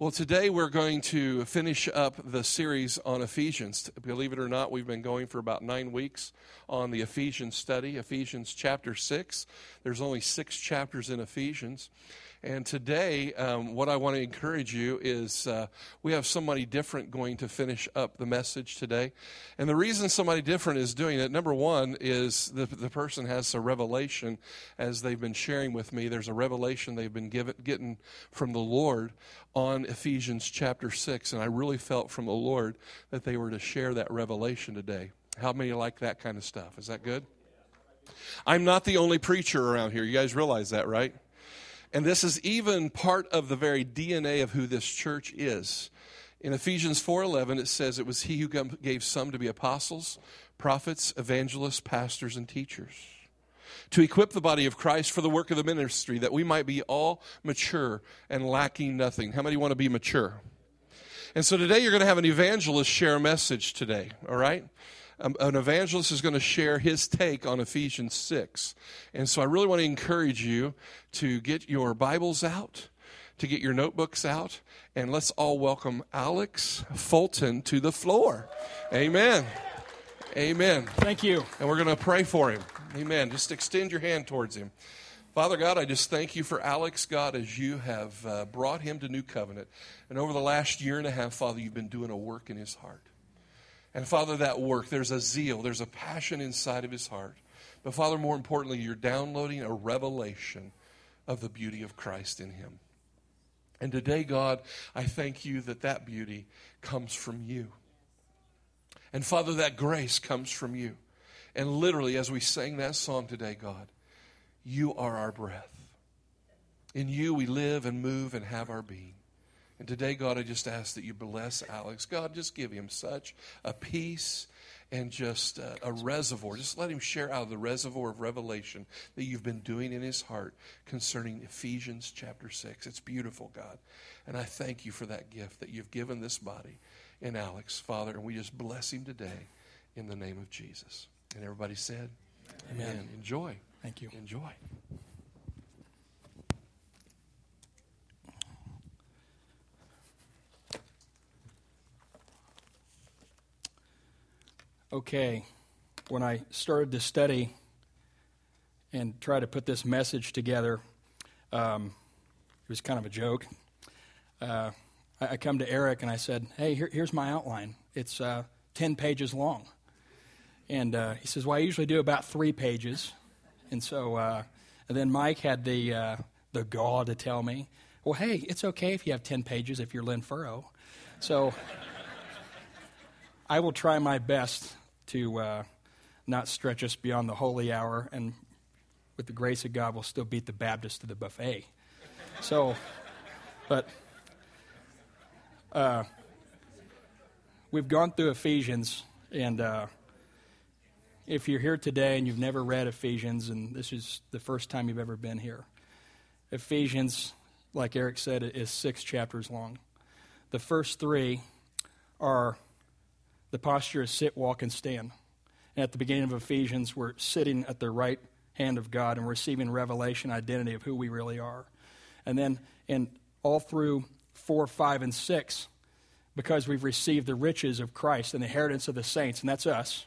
Well, today we're going to finish up the series on Ephesians. Believe it or not, we've been going for about nine weeks on the Ephesians study, Ephesians chapter 6. There's only six chapters in Ephesians. And today, um, what I want to encourage you is uh, we have somebody different going to finish up the message today. And the reason somebody different is doing it, number one, is the, the person has a revelation as they've been sharing with me. There's a revelation they've been given, getting from the Lord on Ephesians chapter 6. And I really felt from the Lord that they were to share that revelation today. How many like that kind of stuff? Is that good? I'm not the only preacher around here. You guys realize that, right? And this is even part of the very DNA of who this church is. In Ephesians 4:11 it says it was he who gave some to be apostles, prophets, evangelists, pastors and teachers to equip the body of Christ for the work of the ministry that we might be all mature and lacking nothing. How many want to be mature? And so today you're going to have an evangelist share a message today, all right? Um, an evangelist is going to share his take on Ephesians 6. And so I really want to encourage you to get your Bibles out, to get your notebooks out, and let's all welcome Alex Fulton to the floor. Amen. Amen. Thank you. And we're going to pray for him. Amen. Just extend your hand towards him. Father God, I just thank you for Alex, God, as you have uh, brought him to New Covenant. And over the last year and a half, Father, you've been doing a work in his heart. And Father, that work, there's a zeal, there's a passion inside of his heart. But Father, more importantly, you're downloading a revelation of the beauty of Christ in him. And today, God, I thank you that that beauty comes from you. And Father, that grace comes from you. And literally, as we sang that song today, God, you are our breath. In you we live and move and have our being. And today, God, I just ask that you bless Alex. God, just give him such a peace and just a, a, reservoir. Just let him share out of the reservoir of revelation that you've been doing in his heart concerning Ephesians chapter 6. It's beautiful, God. And I thank you for that gift that you've given this body in Alex, Father. And we just bless him today in the name of Jesus. And everybody said, Amen. Amen. Enjoy. Thank you. Enjoy. Okay, when I started to study and try to put this message together, um, it was kind of a joke. Uh, I, I, come to Eric and I said, "Hey, here, here's my outline. It's uh, ten pages long." And uh, he says, "Well, I usually do about three pages." And so, uh, and then Mike had the uh, the gall to tell me, "Well, hey, it's okay if you have ten pages if you're Lynn Furrow." So. I will try my best to uh, not stretch us beyond the holy hour, and with the grace of God, we'll still beat the Baptist to the buffet. So, but uh, we've gone through Ephesians, and uh, if you're here today and you've never read Ephesians, and this is the first time you've ever been here, Ephesians, like Eric said, is six chapters long. The first three are the posture is sit, walk, and stand. And at the beginning of Ephesians, we're sitting at the right hand of God and receiving revelation identity of who we really are. And then in all through 4, 5, and 6, because we've received the riches of Christ and the inheritance of the saints, and that's us,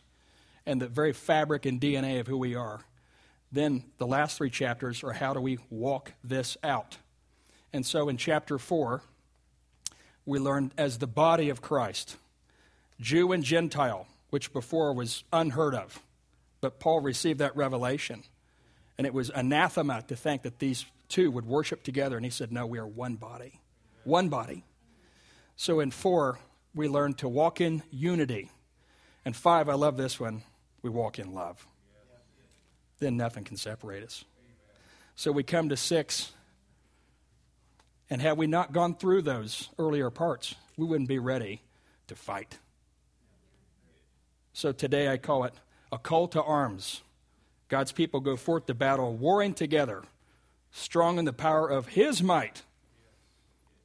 and the very fabric and DNA of who we are. Then the last three chapters are how do we walk this out? And so in chapter 4, we learned as the body of Christ. Jew and Gentile, which before was unheard of. But Paul received that revelation. And it was anathema to think that these two would worship together. And he said, No, we are one body. One body. So in four, we learn to walk in unity. And five, I love this one, we walk in love. Then nothing can separate us. So we come to six. And had we not gone through those earlier parts, we wouldn't be ready to fight. So today I call it a call to arms. God's people go forth to battle, warring together, strong in the power of His might,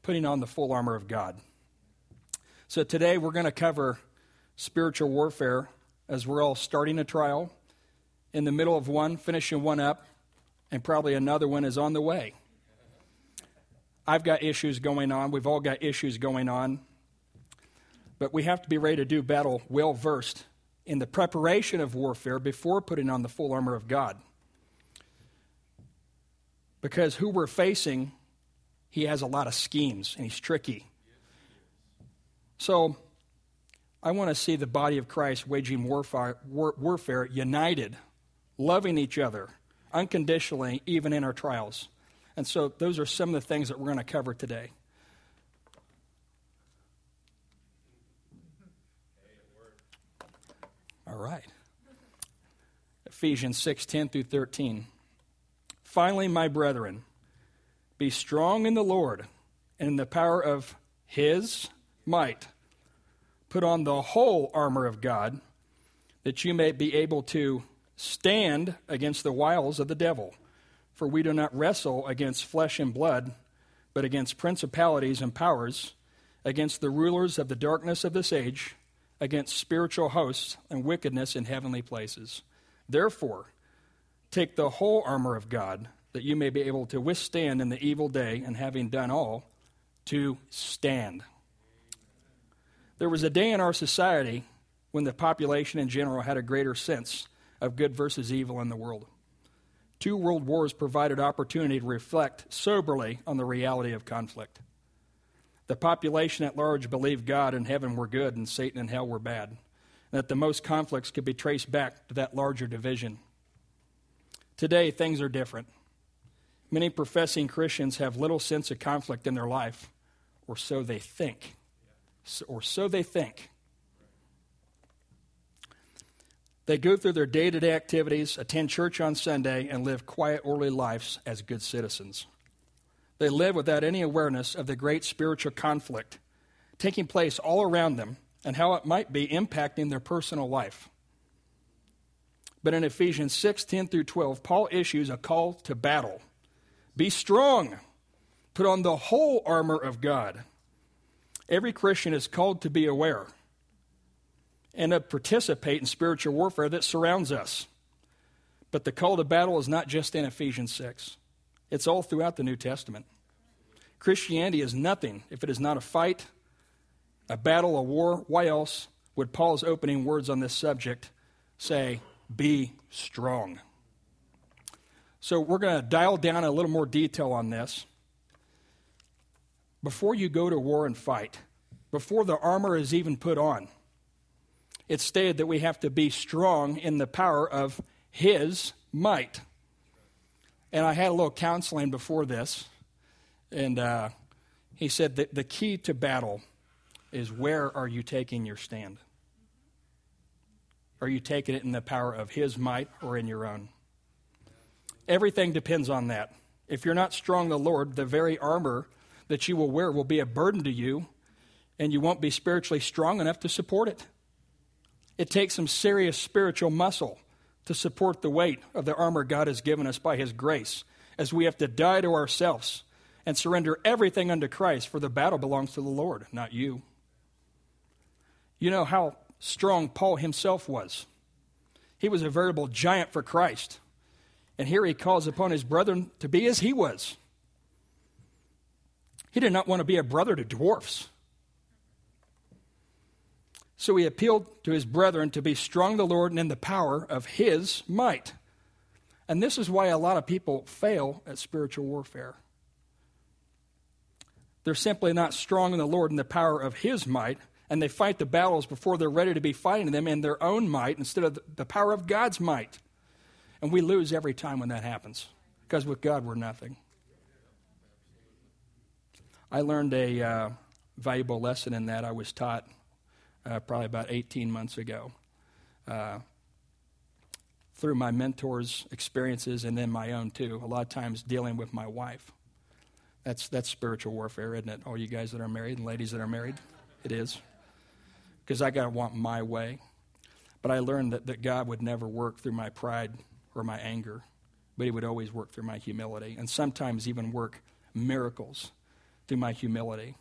putting on the full armor of God. So today we're going to cover spiritual warfare as we're all starting a trial, in the middle of one, finishing one up, and probably another one is on the way. I've got issues going on. We've all got issues going on. But we have to be ready to do battle well versed in the preparation of warfare before putting on the full armor of God. Because who we're facing, he has a lot of schemes and he's tricky. So I want to see the body of Christ waging warfare, war, warfare united, loving each other unconditionally, even in our trials. And so those are some of the things that we're going to cover today. All right. Ephesians 6 10 through 13. Finally, my brethren, be strong in the Lord and in the power of his might. Put on the whole armor of God, that you may be able to stand against the wiles of the devil. For we do not wrestle against flesh and blood, but against principalities and powers, against the rulers of the darkness of this age against spiritual hosts and wickedness in heavenly places. Therefore, take the whole armor of God, that you may be able to withstand in the evil day, and having done all, to stand. There was a day in our society when the population in general had a greater sense of good versus evil in the world. Two world wars provided opportunity to reflect soberly on the reality of conflict. The population at large believed God and heaven were good and Satan and hell were bad, and that the most conflicts could be traced back to that larger division. Today, things are different. Many professing Christians have little sense of conflict in their life, or so they think. Or so they think. They go through their day to day activities, attend church on Sunday, and live quiet, orderly lives as good citizens. They live without any awareness of the great spiritual conflict taking place all around them and how it might be impacting their personal life. But in Ephesians 6 10 through 12, Paul issues a call to battle. Be strong, put on the whole armor of God. Every Christian is called to be aware and to participate in spiritual warfare that surrounds us. But the call to battle is not just in Ephesians 6. It's all throughout the New Testament. Christianity is nothing if it is not a fight, a battle, a war. Why else would Paul's opening words on this subject say, Be strong? So we're going to dial down a little more detail on this. Before you go to war and fight, before the armor is even put on, it's stated that we have to be strong in the power of His might. And I had a little counseling before this, and uh, he said that the key to battle is where are you taking your stand? Are you taking it in the power of his might or in your own? Everything depends on that. If you're not strong the Lord, the very armor that you will wear will be a burden to you, and you won't be spiritually strong enough to support it. It takes some serious spiritual muscle to support the weight of the armor God has given us by His grace, as we have to die to ourselves and surrender everything unto Christ, for the battle belongs to the Lord, not you. You know how strong Paul himself was. He was a veritable giant for Christ. And here he calls upon his brethren to be as he was. He did not want to be a brother to dwarfs. So he appealed to his brethren to be strong in the Lord and in the power of his might. And this is why a lot of people fail at spiritual warfare. They're simply not strong in the Lord and the power of his might, and they fight the battles before they're ready to be fighting them in their own might instead of the power of God's might. And we lose every time when that happens, because with God we're nothing. I learned a uh, valuable lesson in that I was taught uh, probably about 18 months ago. Uh, through my mentor's experiences and then my own too, a lot of times dealing with my wife. That's, that's spiritual warfare, isn't it? All you guys that are married and ladies that are married? It is. Because I got to want my way. But I learned that, that God would never work through my pride or my anger, but He would always work through my humility, and sometimes even work miracles through my humility.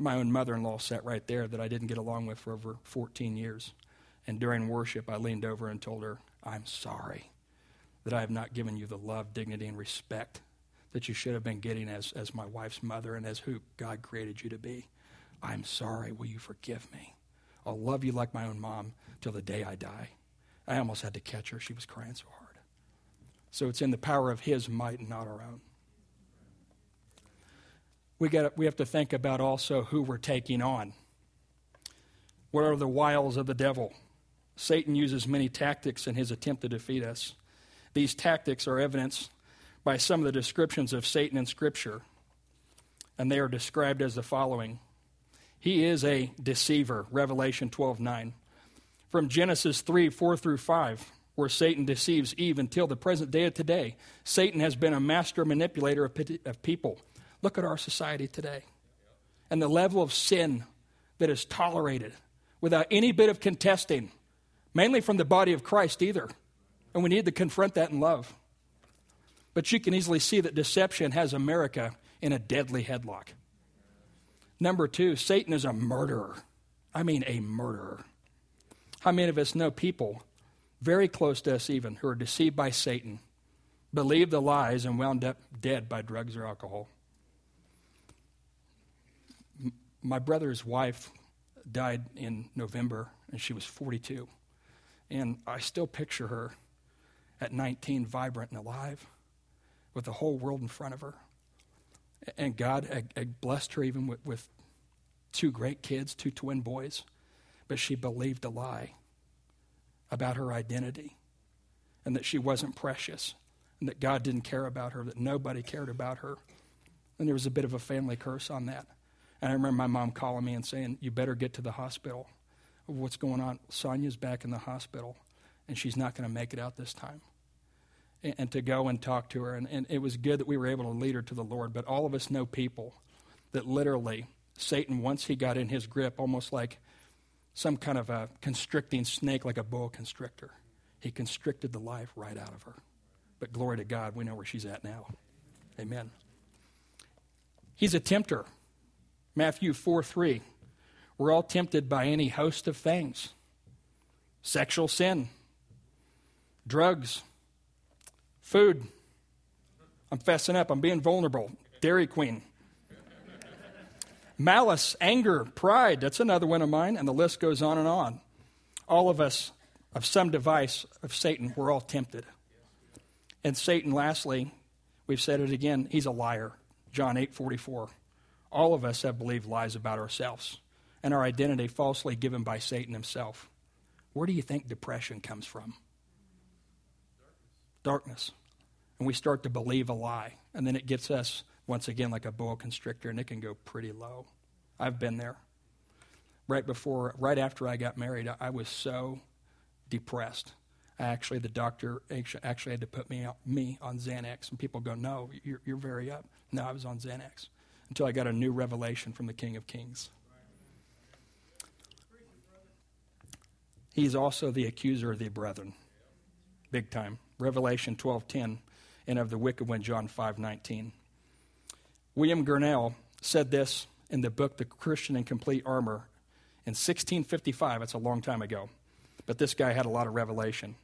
My own mother in law sat right there that I didn't get along with for over 14 years. And during worship, I leaned over and told her, I'm sorry that I have not given you the love, dignity, and respect that you should have been getting as, as my wife's mother and as who God created you to be. I'm sorry. Will you forgive me? I'll love you like my own mom till the day I die. I almost had to catch her. She was crying so hard. So it's in the power of His might and not our own. We, got, we have to think about also who we're taking on. What are the wiles of the devil? Satan uses many tactics in his attempt to defeat us. These tactics are evidenced by some of the descriptions of Satan in Scripture, and they are described as the following He is a deceiver, Revelation 12 9. From Genesis 3 4 through 5, where Satan deceives Eve until the present day of today, Satan has been a master manipulator of, of people. Look at our society today and the level of sin that is tolerated without any bit of contesting, mainly from the body of Christ either. And we need to confront that in love. But you can easily see that deception has America in a deadly headlock. Number two, Satan is a murderer. I mean, a murderer. How many of us know people very close to us, even, who are deceived by Satan, believed the lies, and wound up dead by drugs or alcohol? My brother's wife died in November, and she was 42. And I still picture her at 19, vibrant and alive, with the whole world in front of her. And God had blessed her even with, with two great kids, two twin boys, but she believed a lie about her identity and that she wasn't precious and that God didn't care about her, that nobody cared about her. And there was a bit of a family curse on that. And I remember my mom calling me and saying, You better get to the hospital. What's going on? Sonia's back in the hospital, and she's not going to make it out this time. And, and, to go and talk to her. And, and it was good that we were able to lead her to the Lord. But all of us know people that literally, Satan, once he got in his grip, almost like some kind of a constricting snake, like a boa constrictor, he constricted the life right out of her. But glory to God, we know where she's at now. Amen. He's a tempter. Matthew 4 3. We're all tempted by any host of things sexual sin, drugs, food. I'm fessing up, I'm being vulnerable. Dairy Queen. Malice, anger, pride, that's another one of mine, and the list goes on and on. All of us, of some device of Satan, we're all tempted. And Satan, lastly, we've said it again, he's a liar. John 8 44. All of us have believed lies about ourselves and our identity falsely given by Satan himself. Where do you think depression comes from? Darkness. And we start to believe a lie. And then it gets us, once again, like a boa constrictor, and it can go pretty low. I've been there. Right before, right after I got married, I was so depressed. Actually, the doctor actually had to put me, me on Xanax. And people go, No, you're, you're very up. No, I was on Xanax until I got a new revelation from the King of Kings. He's also the accuser of the brethren. Big time. Revelation 12:10 and of the wicked one John 5:19. William Gurnall said this in the book The Christian in Complete Armor in 1655. That's a long time ago. But this guy had a lot of revelation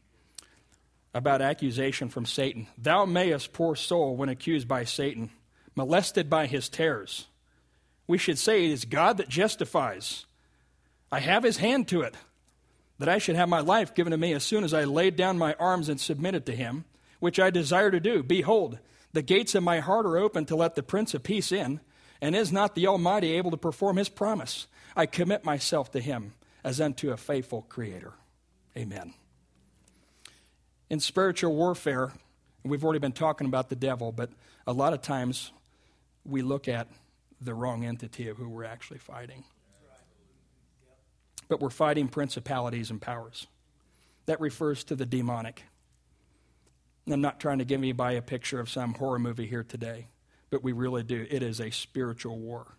about accusation from Satan. Thou mayest, poor soul, when accused by Satan, molested by his terrors. We should say it is God that justifies. I have his hand to it, that I should have my life given to me as soon as I laid down my arms and submitted to him, which I desire to do. Behold, the gates of my heart are open to let the Prince of Peace in, and is not the Almighty able to perform his promise? I commit myself to him as unto a faithful Creator. Amen. In spiritual warfare, we've already been talking about the devil, but a lot of times we look at the wrong entity of who we're actually fighting. But we're fighting principalities and powers. That refers to the demonic. I'm not trying to give anybody a picture of some horror movie here today, but we really do. It is a spiritual war.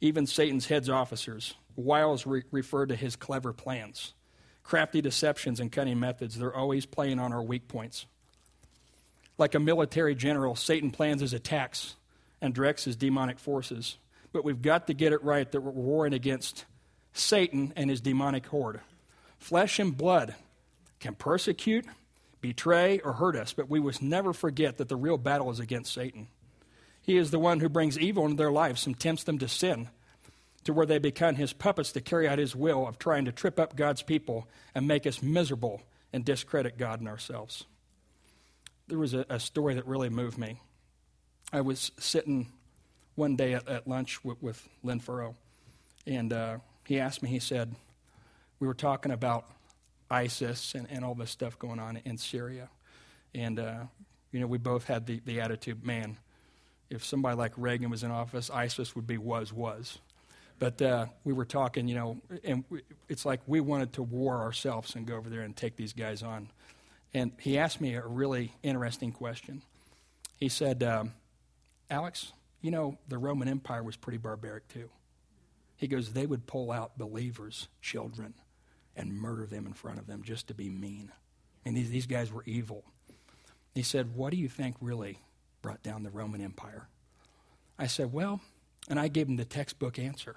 Even Satan's heads officers, wiles re- refer to his clever plans, crafty deceptions, and cunning methods. They're always playing on our weak points. Like a military general, Satan plans his attacks and directs his demonic forces. But we've got to get it right that we're warring against Satan and his demonic horde. Flesh and blood can persecute, betray, or hurt us, but we must never forget that the real battle is against Satan. He is the one who brings evil into their lives and tempts them to sin, to where they become his puppets to carry out his will of trying to trip up God's people and make us miserable and discredit God and ourselves. There was a, a story that really moved me. I was sitting one day at, at lunch with, with Lynn Furrow, and uh, he asked me, he said, we were talking about ISIS and, and all this stuff going on in Syria. And, uh, you know, we both had the, the attitude, man, if somebody like Reagan was in office, ISIS would be was, was. But uh, we were talking, you know, and it's like we wanted to war ourselves and go over there and take these guys on. And he asked me a really interesting question. He said, um, Alex, you know, the Roman Empire was pretty barbaric too. He goes, they would pull out believers, children, and murder them in front of them just to be mean. And these, these guys were evil. He said, What do you think really brought down the Roman Empire? I said, Well, and I gave him the textbook answer.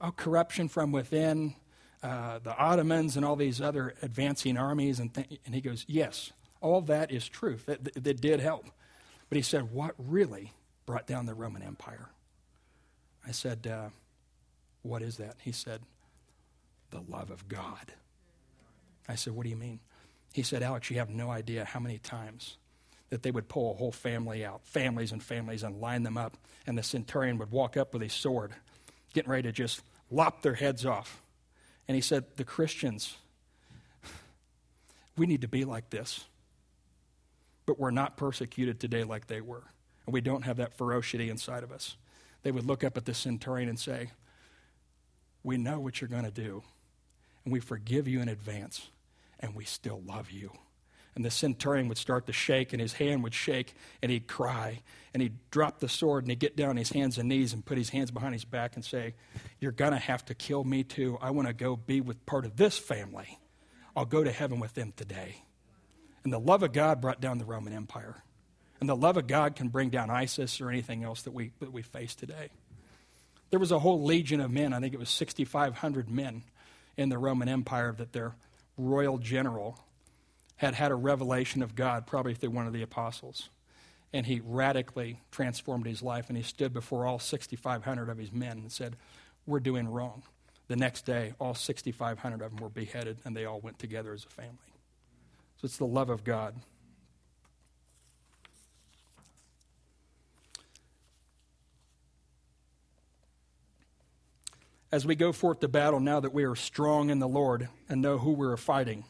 Oh, corruption from within, uh, the Ottomans and all these other advancing armies. And, th- and he goes, Yes, all that is truth. That, that, that did help. But he said, What really brought down the Roman Empire? I said, uh, What is that? He said, the love of God. I said, What do you mean? He said, Alex, you have no idea how many times that they would pull a whole family out, families and families, and line them up, and the centurion would walk up with his sword, getting ready to just lop their heads off. And he said, The Christians, we need to be like this. But we're not persecuted today like they were. And we don't have that ferocity inside of us. They would look up at the centurion and say, We know what you're going to do and we forgive you in advance, and we still love you. And the centurion would start to shake, and his hand would shake, and he'd cry, and he'd drop the sword, and he'd get down on his hands and knees and put his hands behind his back and say, You're going to have to kill me too. I want to go be with part of this family. I'll go to heaven with them today. And the love of God brought down the Roman Empire. And the love of God can bring down ISIS or anything else that we, that we face today. There was a whole legion of men, I think it was 6,500 men in the Roman Empire that their royal general had had a revelation of God, probably through one of the apostles. And he radically transformed his life, and he stood before all 6,500 of his men and said, We're doing wrong. The next day, all 6,500 of them were beheaded, and they all went together as a family. So it's the love of God. as we go forth to battle now that we are strong in the Lord and know who we're fighting,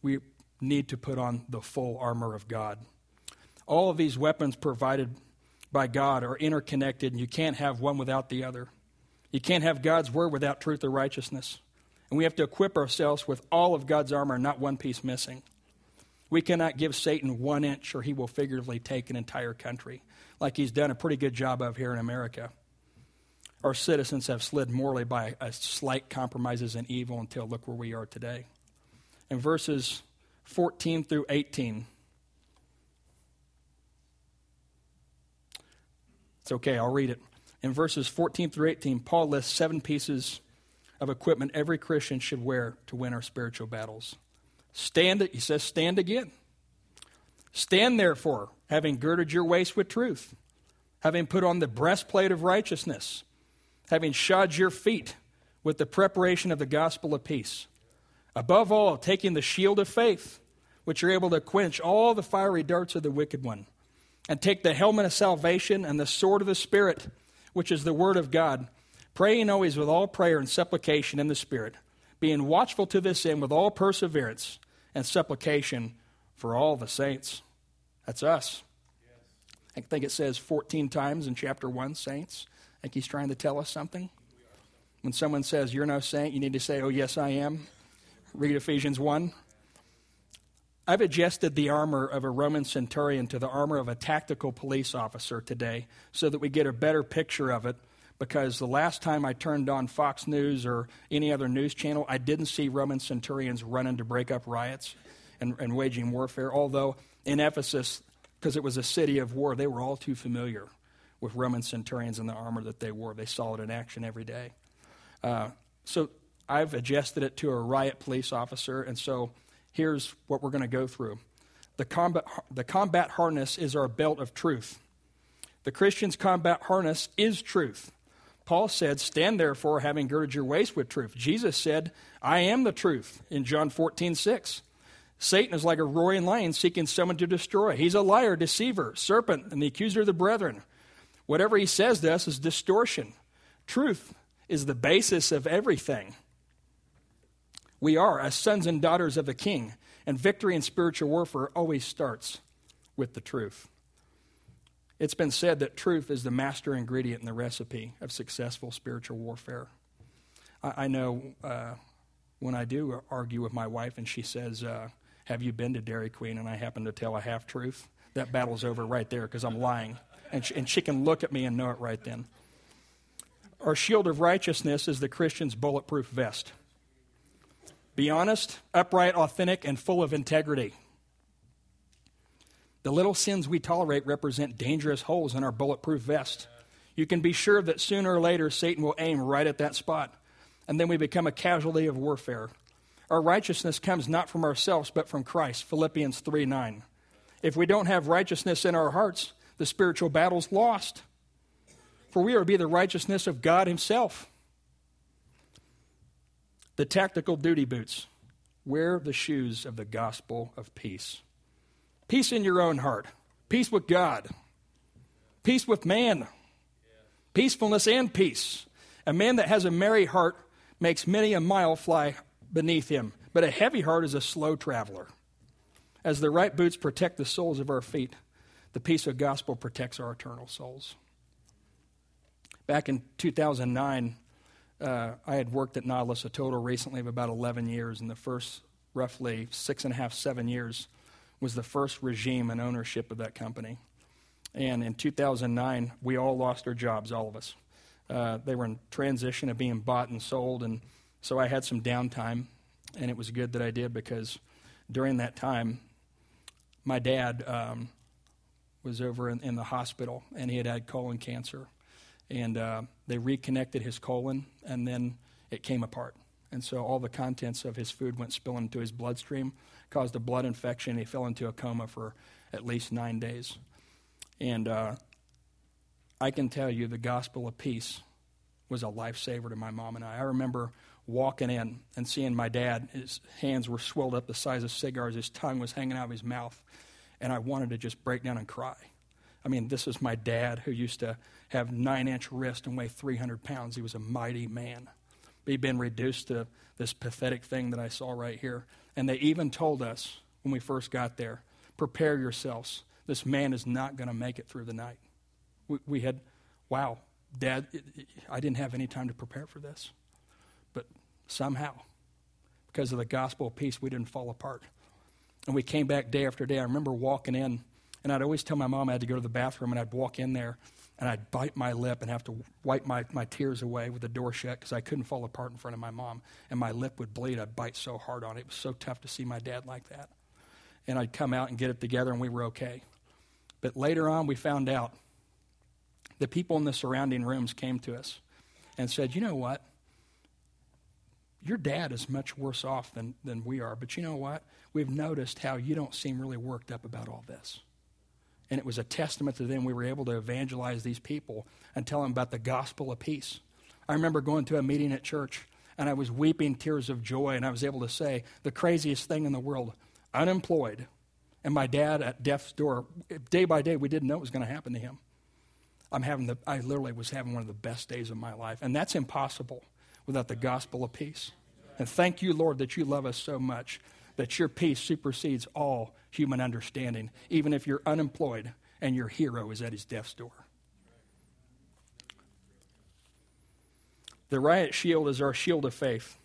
we need to put on the full armor of God. All of these weapons provided by God are interconnected, and you can't have one without the other. You can't have God's word without truth or righteousness. And we have to equip ourselves with all of God's armor, not one piece missing. We cannot give Satan one inch, or he will figuratively take an entire country, like he's done a pretty good job of here in America our citizens have slid morally by a slight compromises in evil until look where we are today. In verses 14 through 18, it's okay, I'll read it. In verses 14 through 18, Paul lists seven pieces of equipment every Christian should wear to win our spiritual battles. Stand, he says, stand again. Stand therefore, having girded your waist with truth, having put on the breastplate of righteousness having shod your feet with the preparation of the gospel of peace. Above all, taking the shield of faith, which are able to quench all the fiery darts of the wicked one, and take the helmet of salvation and the sword of the Spirit, which is the word of God, praying always with all prayer and supplication in the Spirit, being watchful to this end with all perseverance and supplication for all the saints. That's us. I think it says 14 times in chapter 1, saints. Like he's trying to tell us something. When someone says, You're no saint, you need to say, Oh, yes, I am. Read Ephesians 1. I've adjusted the armor of a Roman centurion to the armor of a tactical police officer today so that we get a better picture of it. Because the last time I turned on Fox News or any other news channel, I didn't see Roman centurions running to break up riots and, and waging warfare. Although in Ephesus, because it was a city of war, they were all too familiar with Roman centurions and the armor that they wore. They saw it in action every day. Uh, so I've adjusted it to a riot police officer, and so here's what we're going to go through. The combat, the combat harness is our belt of truth. The Christian's combat harness is truth. Paul said, Stand therefore, having girded your waist with truth. Jesus said, I am the truth in John 14, 6. Satan is like a roaring lion seeking someone to destroy. He's a liar, deceiver, serpent, and the accuser of the brethren. Whatever he says to us is distortion. Truth is the basis of everything. We are, as sons and daughters of the King, and victory in spiritual warfare always starts with the truth. It's been said that truth is the master ingredient in the recipe of successful spiritual warfare. I, I know uh, when I do argue with my wife and she says, uh, Have you been to Dairy Queen? and I happen to tell a half truth, that battle's over right there because I'm lying. And she, and she can look at me and know it right then. Our shield of righteousness is the Christian's bulletproof vest. Be honest, upright, authentic, and full of integrity. The little sins we tolerate represent dangerous holes in our bulletproof vest. You can be sure that sooner or later Satan will aim right at that spot, and then we become a casualty of warfare. Our righteousness comes not from ourselves, but from Christ. Philippians 3 9. If we don't have righteousness in our hearts, the spiritual battle's lost. For we are to be the righteousness of God Himself. The tactical duty boots. Wear the shoes of the gospel of peace. Peace in your own heart, peace with God, peace with man, peacefulness and peace. A man that has a merry heart makes many a mile fly beneath him, but a heavy heart is a slow traveler. As the right boots protect the soles of our feet, the peace of gospel protects our eternal souls. Back in 2009, uh, I had worked at Nautilus a total recently of about 11 years. In the first roughly six and a half, seven years was the first regime and ownership of that company. And in 2009, we all lost our jobs, all of us. Uh, they were in transition of being bought and sold, and so I had some downtime, and it was good that I did because during that time, my dad um, was over in, in, the hospital, and he had had colon cancer and uh, they reconnected his colon, and then it came apart. And so all the contents of his food went spilling into his bloodstream, caused a blood infection. He fell into a coma for at least nine days. And uh, I can tell you the gospel of peace was a lifesaver to my mom and I. I remember walking in and seeing my dad. His hands were swelled up the size of cigars, his tongue was hanging out of his mouth. And I wanted to just break down and cry. I mean, this is my dad who used to have nine inch wrist and weigh 300 pounds. He was a mighty man. He'd been reduced to this pathetic thing that I saw right here. And they even told us when we first got there prepare yourselves. This man is not going to make it through the night. We, we had, wow, Dad, I didn't have any time to prepare for this. But somehow, because of the gospel of peace, we didn't fall apart. And we came back day after day. I remember walking in and I'd always tell my mom I had to go to the bathroom, and I'd walk in there, and I'd bite my lip and have to wipe my, my tears away with the door shut because I couldn't fall apart in front of my mom. And my lip would bleed. I'd bite so hard on it. It was so tough to see my dad like that. And I'd come out and get it together, and we were okay. But later on, we found out the people in the surrounding rooms came to us and said, You know what? Your dad is much worse off than, than we are, but you know what? We've noticed how you don't seem really worked up about all this and it was a testament to them. We were able to evangelize these people and tell them about the gospel of peace. I remember going to a meeting at church, and I was weeping tears of joy, and I was able to say, the craziest thing in the world, unemployed, and my dad at death's door. Day by day, we didn't know it was going to happen to him. I'm having the, I literally was having one of the best days of my life, and that's impossible without the gospel of peace. And thank you, Lord, that you love us so much that your peace supersedes all human understanding, even if you're unemployed and your hero is at his death's door. The riot shield is our shield of faith.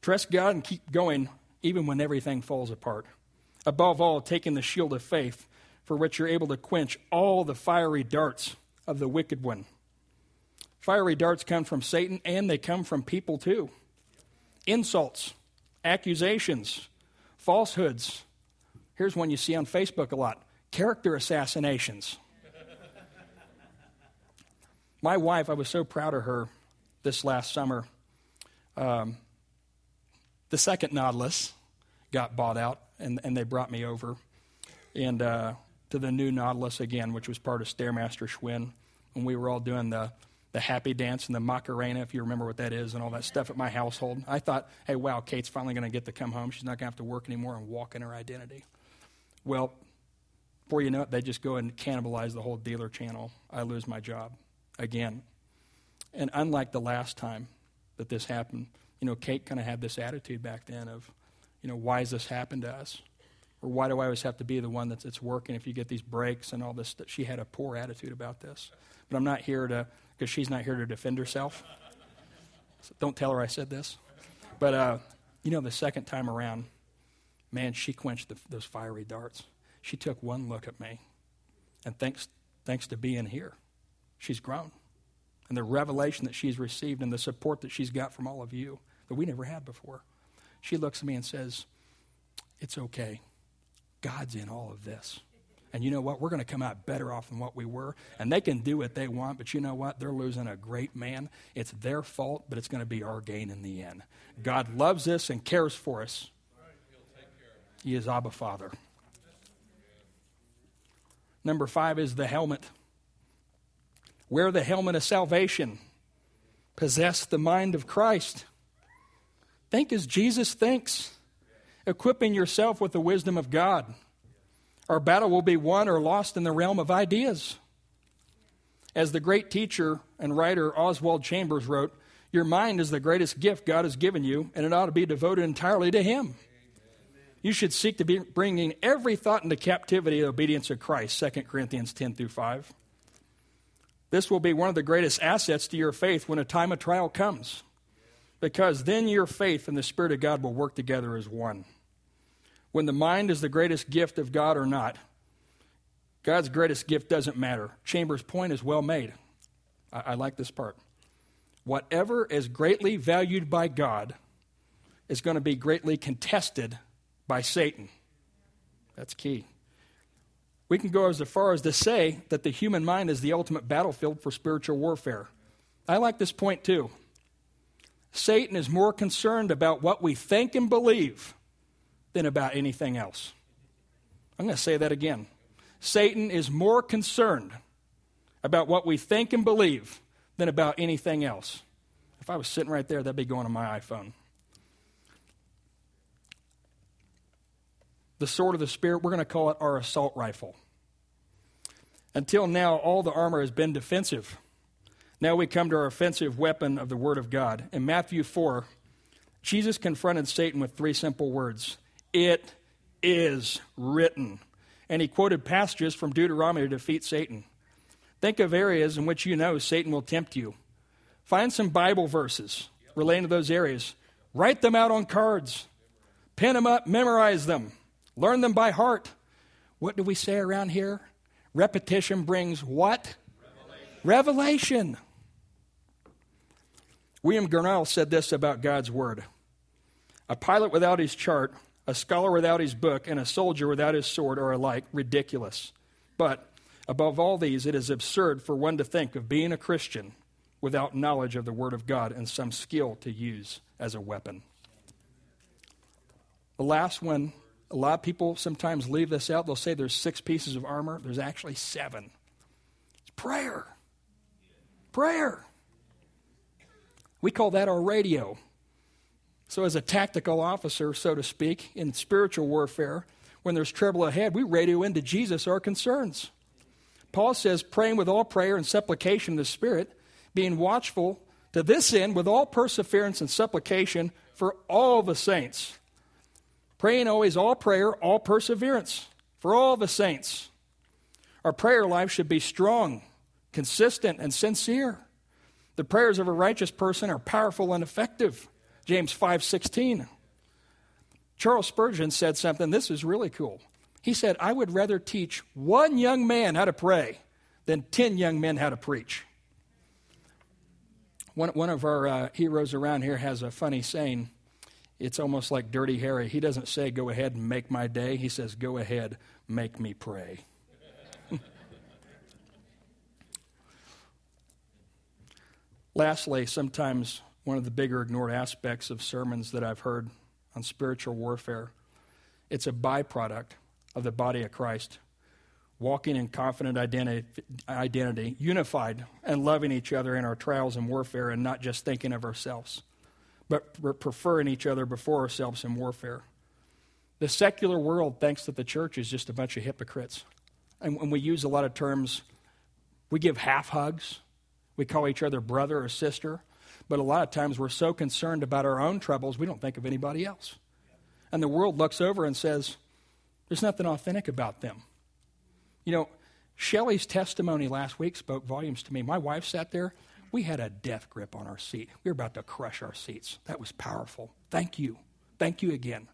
Trust God and keep going even when everything falls apart. Above all, taking the shield of faith, for which you're able to quench all the fiery darts of the wicked one. Fiery darts come from Satan and they come from people too. Insults, accusations, falsehoods. Here's one you see on Facebook a lot character assassinations. My wife, I was so proud of her this last summer. Um, the second Nautilus, got bought out, and, and they brought me over and uh, to the new Nautilus again, which was part of Stairmaster Schwinn, and we were all doing the the happy dance and the Macarena, if you remember what that is, and all that stuff at my household. I thought, hey, wow, Kate's finally going to get to come home. She's not going to have to work anymore and walk in her identity. Well, before you know it, they just go and cannibalize the whole dealer channel. I lose my job again. And unlike the last time that this happened, you know, Kate kind of had this attitude back then of, you know, why has this happened to us? Or why do I always have to be the one that's, that's working if you get these breaks and all this? She had a poor attitude about this. But I'm not here to because she's not here to defend herself. So don't tell her I said this. But, uh, you know, the second time around, man, she quenched the, those fiery darts. She took one look at me, and thanks, thanks to being here, she's grown. And the revelation that she's received and the support that she's got from all of you that we never had before. She looks at me and says, It's okay. God's in all of this. And you know what? We're going to come out better off than what we were. And they can do what they want, but you know what? They're losing a great man. It's their fault, but it's going to be our gain in the end. God loves us and cares for us. He is Abba Father. Number five is the helmet. Wear the helmet of salvation. Possess the mind of Christ. Think as Jesus thinks, equipping yourself with the wisdom of God. Our battle will be won or lost in the realm of ideas. As the great teacher and writer Oswald Chambers wrote, Your mind is the greatest gift God has given you, and it ought to be devoted entirely to Him. You should seek to be bringing every thought into captivity of obedience of Christ, 2 Corinthians 10 through 5. This will be one of the greatest assets to your faith when a time of trial comes, because then your faith and the Spirit of God will work together as one when the mind is the greatest gift of God or not. God's greatest gift doesn't matter. Chambers' point is well made. I, I like this part. Whatever is greatly valued by God is going to be greatly contested by Satan. That's key. We can go as far as to say that the human mind is the ultimate battlefield for spiritual warfare. I like this point too. Satan is more concerned about what we think and believe than about anything else. I'm going to say that again. Satan is more concerned about what we think and believe than about anything else. If I was sitting right there, that'd be going on my iPhone. The sword of the Spirit, we're going to call it our assault rifle. Until now, all the armor has been defensive. Now we come to our offensive weapon of the Word of God. In Matthew 4, Jesus confronted Satan with three simple words it is written. And he quoted passages from Deuteronomy to defeat Satan. Think of areas in which you know Satan will tempt you. Find some Bible verses relating to those areas. Write them out on cards. Pin them up, memorize them. Learn them by heart. What do we say around here? Repetition brings what? Revelation. Revelation. William Gurnall said this about God's Word A pilot without his chart a scholar without his book, and a soldier without his sword are alike ridiculous. But above all these, it is absurd for one to think of being a Christian without knowledge of the Word of God and some skill to use as a weapon. The last one, a lot of people sometimes leave this out. They'll say there's six pieces of armor, there's actually seven. It's prayer. Prayer. We call that our radio. So, as a tactical officer, so to speak, in spiritual warfare, when there's trouble ahead, we radio into Jesus our concerns. Paul says, praying with all prayer and supplication in the Spirit, being watchful to this end with all perseverance and supplication for all the saints. Praying always all prayer, all perseverance for all the saints. Our prayer life should be strong, consistent, and sincere. The prayers of a righteous person are powerful and effective. James 5:16. Charles Spurgeon said something this is really cool. He said, "I would rather teach one young man how to pray than 10 young men how to preach." One, one of our uh, heroes around here has a funny saying. It's almost like Dirty Harry. He doesn't say, Go ahead and make my day. He says, Go ahead, make me pray. Lastly, sometimes one of the bigger ignored aspects of sermons that I've heard on spiritual warfare It's a byproduct of the body of Christ, walking in confident identity, unified and loving each other in our trials and warfare, and not just thinking of ourselves, but preferring each other before ourselves in warfare. The secular world thinks that the church is just a bunch of hypocrites. And when we use a lot of terms, we give half hugs, we call each other brother or sister, but a lot of times we're so concerned about our own troubles, we don't think of anybody else. And the world looks over and says, there's nothing authentic about them. You know, Shelley's testimony last week spoke volumes to me. My wife sat there. We had a death grip on our seat. We were about to crush our seats. That was powerful. Thank you. Thank you again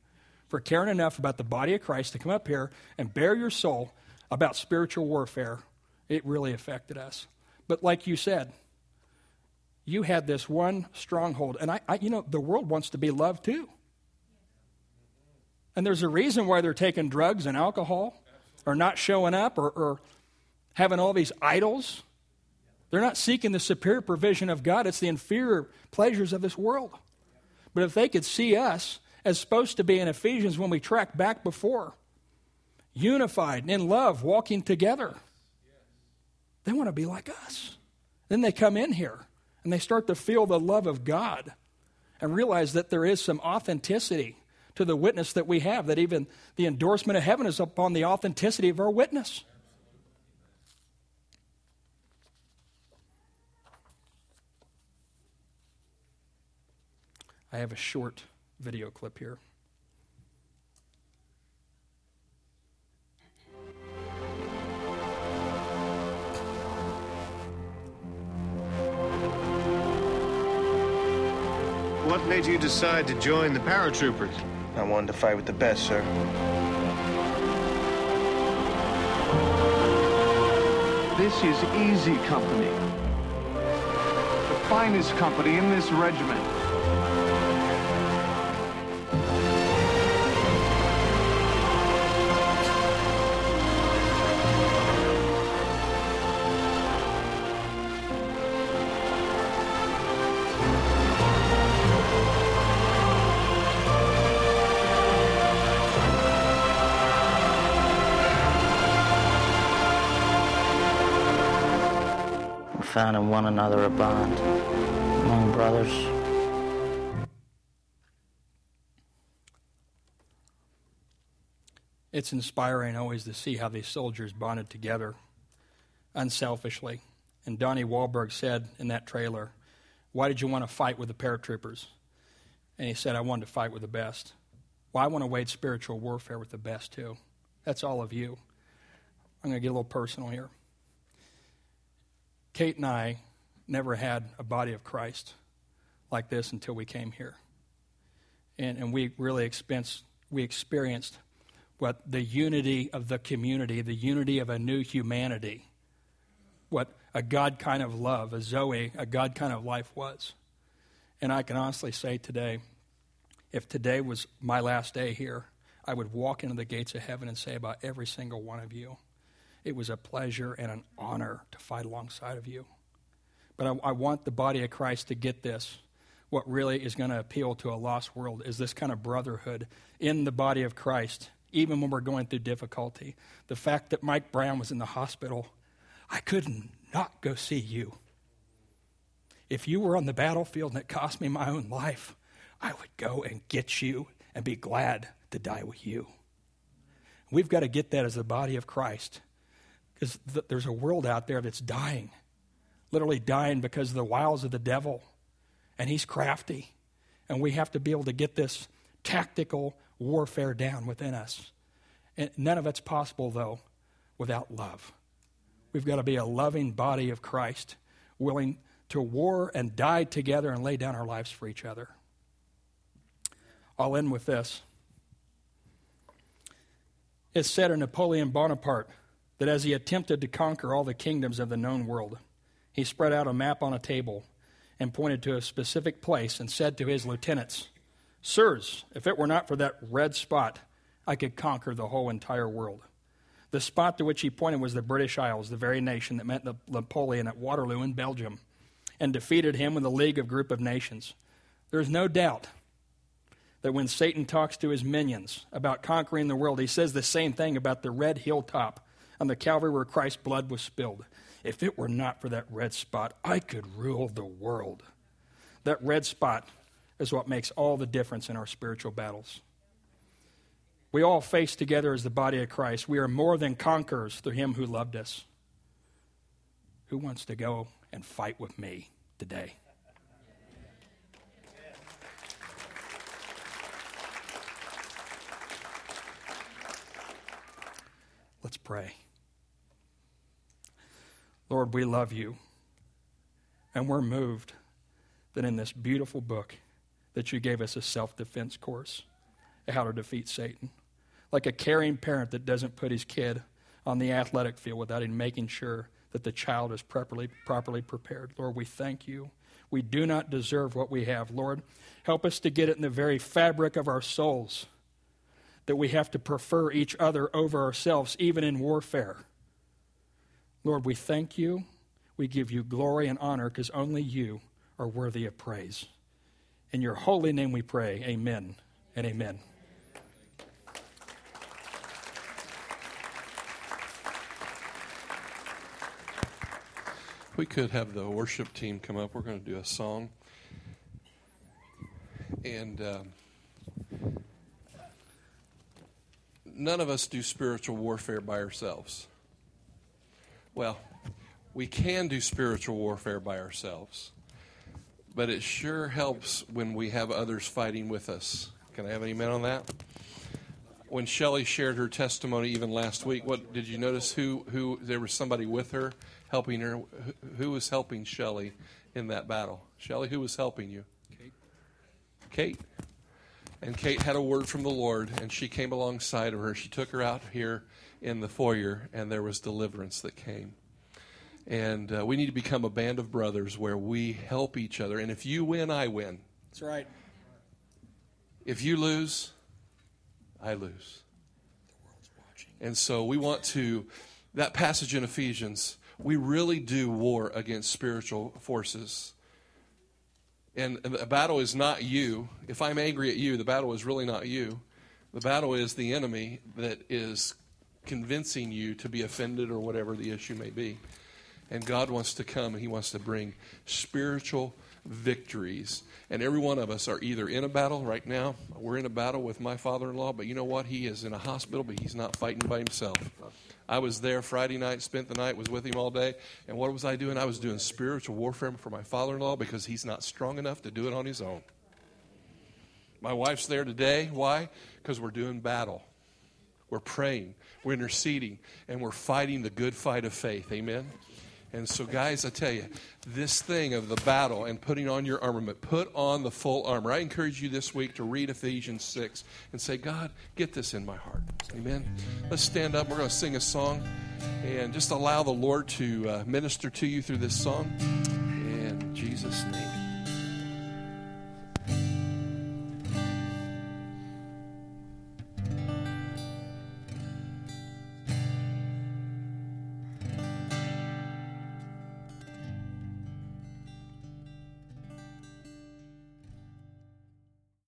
for caring enough about the body of Christ to come up here and bare your soul about spiritual warfare. It really affected us. But like you said, you had this one stronghold. And I, I you know, the world wants to be loved too. And there's a reason why they're taking drugs and alcohol or not showing up or, or having all these idols. They're not seeking the superior provision of God, it's the inferior pleasures of this world. But if they could see us as supposed to be in Ephesians when we track back before, unified in love, walking together, they want to be like us. Then they come in here and they start to feel the love of God and realize that there is some authenticity to the witness that we have, that even the endorsement of heaven is upon the authenticity of our witness. I have a short video clip here. What made you decide to join the paratroopers? I wanted to fight with the best, sir. This is Easy Company, the finest company in this regiment. Found in one another a bond among brothers. It's inspiring always to see how these soldiers bonded together unselfishly. And Donnie Wahlberg said in that trailer, Why did you want to fight with the paratroopers? And he said, I wanted to fight with the best. Well, I want to wage spiritual warfare with the best too. That's all of you. I'm going to get a little personal here. Kate and I never had a body of Christ like this until we came here. And, and we really experienced, we experienced what the unity of the community, the unity of a new humanity, what a God kind of love, a Zoe, a God kind of life was. And I can honestly say today, if today was my last day here, I would walk into the gates of heaven and say about every single one of you, it was a pleasure and an honor to fight alongside of you. But I, I want the body of Christ to get this. What really is going to appeal to a lost world is this kind of brotherhood in the body of Christ, even when we're going through difficulty. The fact that Mike Brown was in the hospital, I could not go see you. If you were on the battlefield and it cost me my own life, I would go and get you and be glad to die with you. We've got to get that as the body of Christ. Because th- there's a world out there that's dying, literally dying because of the wiles of the devil. And he's crafty. And we have to be able to get this tactical warfare down within us. And none of it's possible, though, without love. We've got to be a loving body of Christ, willing to war and die together and lay down our lives for each other. I'll end with this. It's said of Napoleon Bonaparte that as he attempted to conquer all the kingdoms of the known world, he spread out a map on a table and pointed to a specific place and said to his lieutenants, Sirs, if it were not for that red spot, I could conquer the whole entire world. The spot to which he pointed was the British Isles, the very nation that met Napoleon at Waterloo in Belgium and defeated him with a league of group of nations. There is no doubt that when Satan talks to his minions about conquering the world, he says the same thing about the red hilltop on the Calvary where Christ's blood was spilled. If it were not for that red spot, I could rule the world. That red spot is what makes all the difference in our spiritual battles. We all face together as the body of Christ. We are more than conquerors through him who loved us. Who wants to go and fight with me today? Let's pray. Lord, we love you. And we're moved that in this beautiful book that you gave us a self-defense course, how to defeat Satan. Like a caring parent that doesn't put his kid on the athletic field without even making sure that the child is properly, properly prepared. Lord, we thank you. We do not deserve what we have. Lord, help us to get it in the very fabric of our souls that we have to prefer each other over ourselves, even in warfare. Lord, we thank you. We give you glory and honor because only you are worthy of praise. In your holy name we pray. Amen and amen. we could have the worship team come up, we're going to do a song. And um, none of us do spiritual warfare by ourselves. Well, we can do spiritual warfare by ourselves, but it sure helps when we have others fighting with us. Can I have an amen on that? When Shelley shared her testimony even last week, what did you notice who who there was somebody with her helping her who, who was helping Shelley in that battle? Shelley, who was helping you? Kate. Kate. And Kate had a word from the Lord, and she came alongside of her. She took her out here in the foyer, and there was deliverance that came. And uh, we need to become a band of brothers where we help each other. And if you win, I win. That's right. If you lose, I lose. And so we want to, that passage in Ephesians, we really do war against spiritual forces. And the battle is not you. If I'm angry at you, the battle is really not you. The battle is the enemy that is convincing you to be offended or whatever the issue may be. And God wants to come and He wants to bring spiritual victories. And every one of us are either in a battle right now, we're in a battle with my father in law, but you know what? He is in a hospital, but he's not fighting by himself. I was there Friday night, spent the night, was with him all day. And what was I doing? I was doing spiritual warfare for my father in law because he's not strong enough to do it on his own. My wife's there today. Why? Because we're doing battle. We're praying, we're interceding, and we're fighting the good fight of faith. Amen? And so, guys, I tell you, this thing of the battle and putting on your armament, put on the full armor. I encourage you this week to read Ephesians 6 and say, God, get this in my heart. Amen. Let's stand up. We're going to sing a song and just allow the Lord to uh, minister to you through this song. In Jesus' name.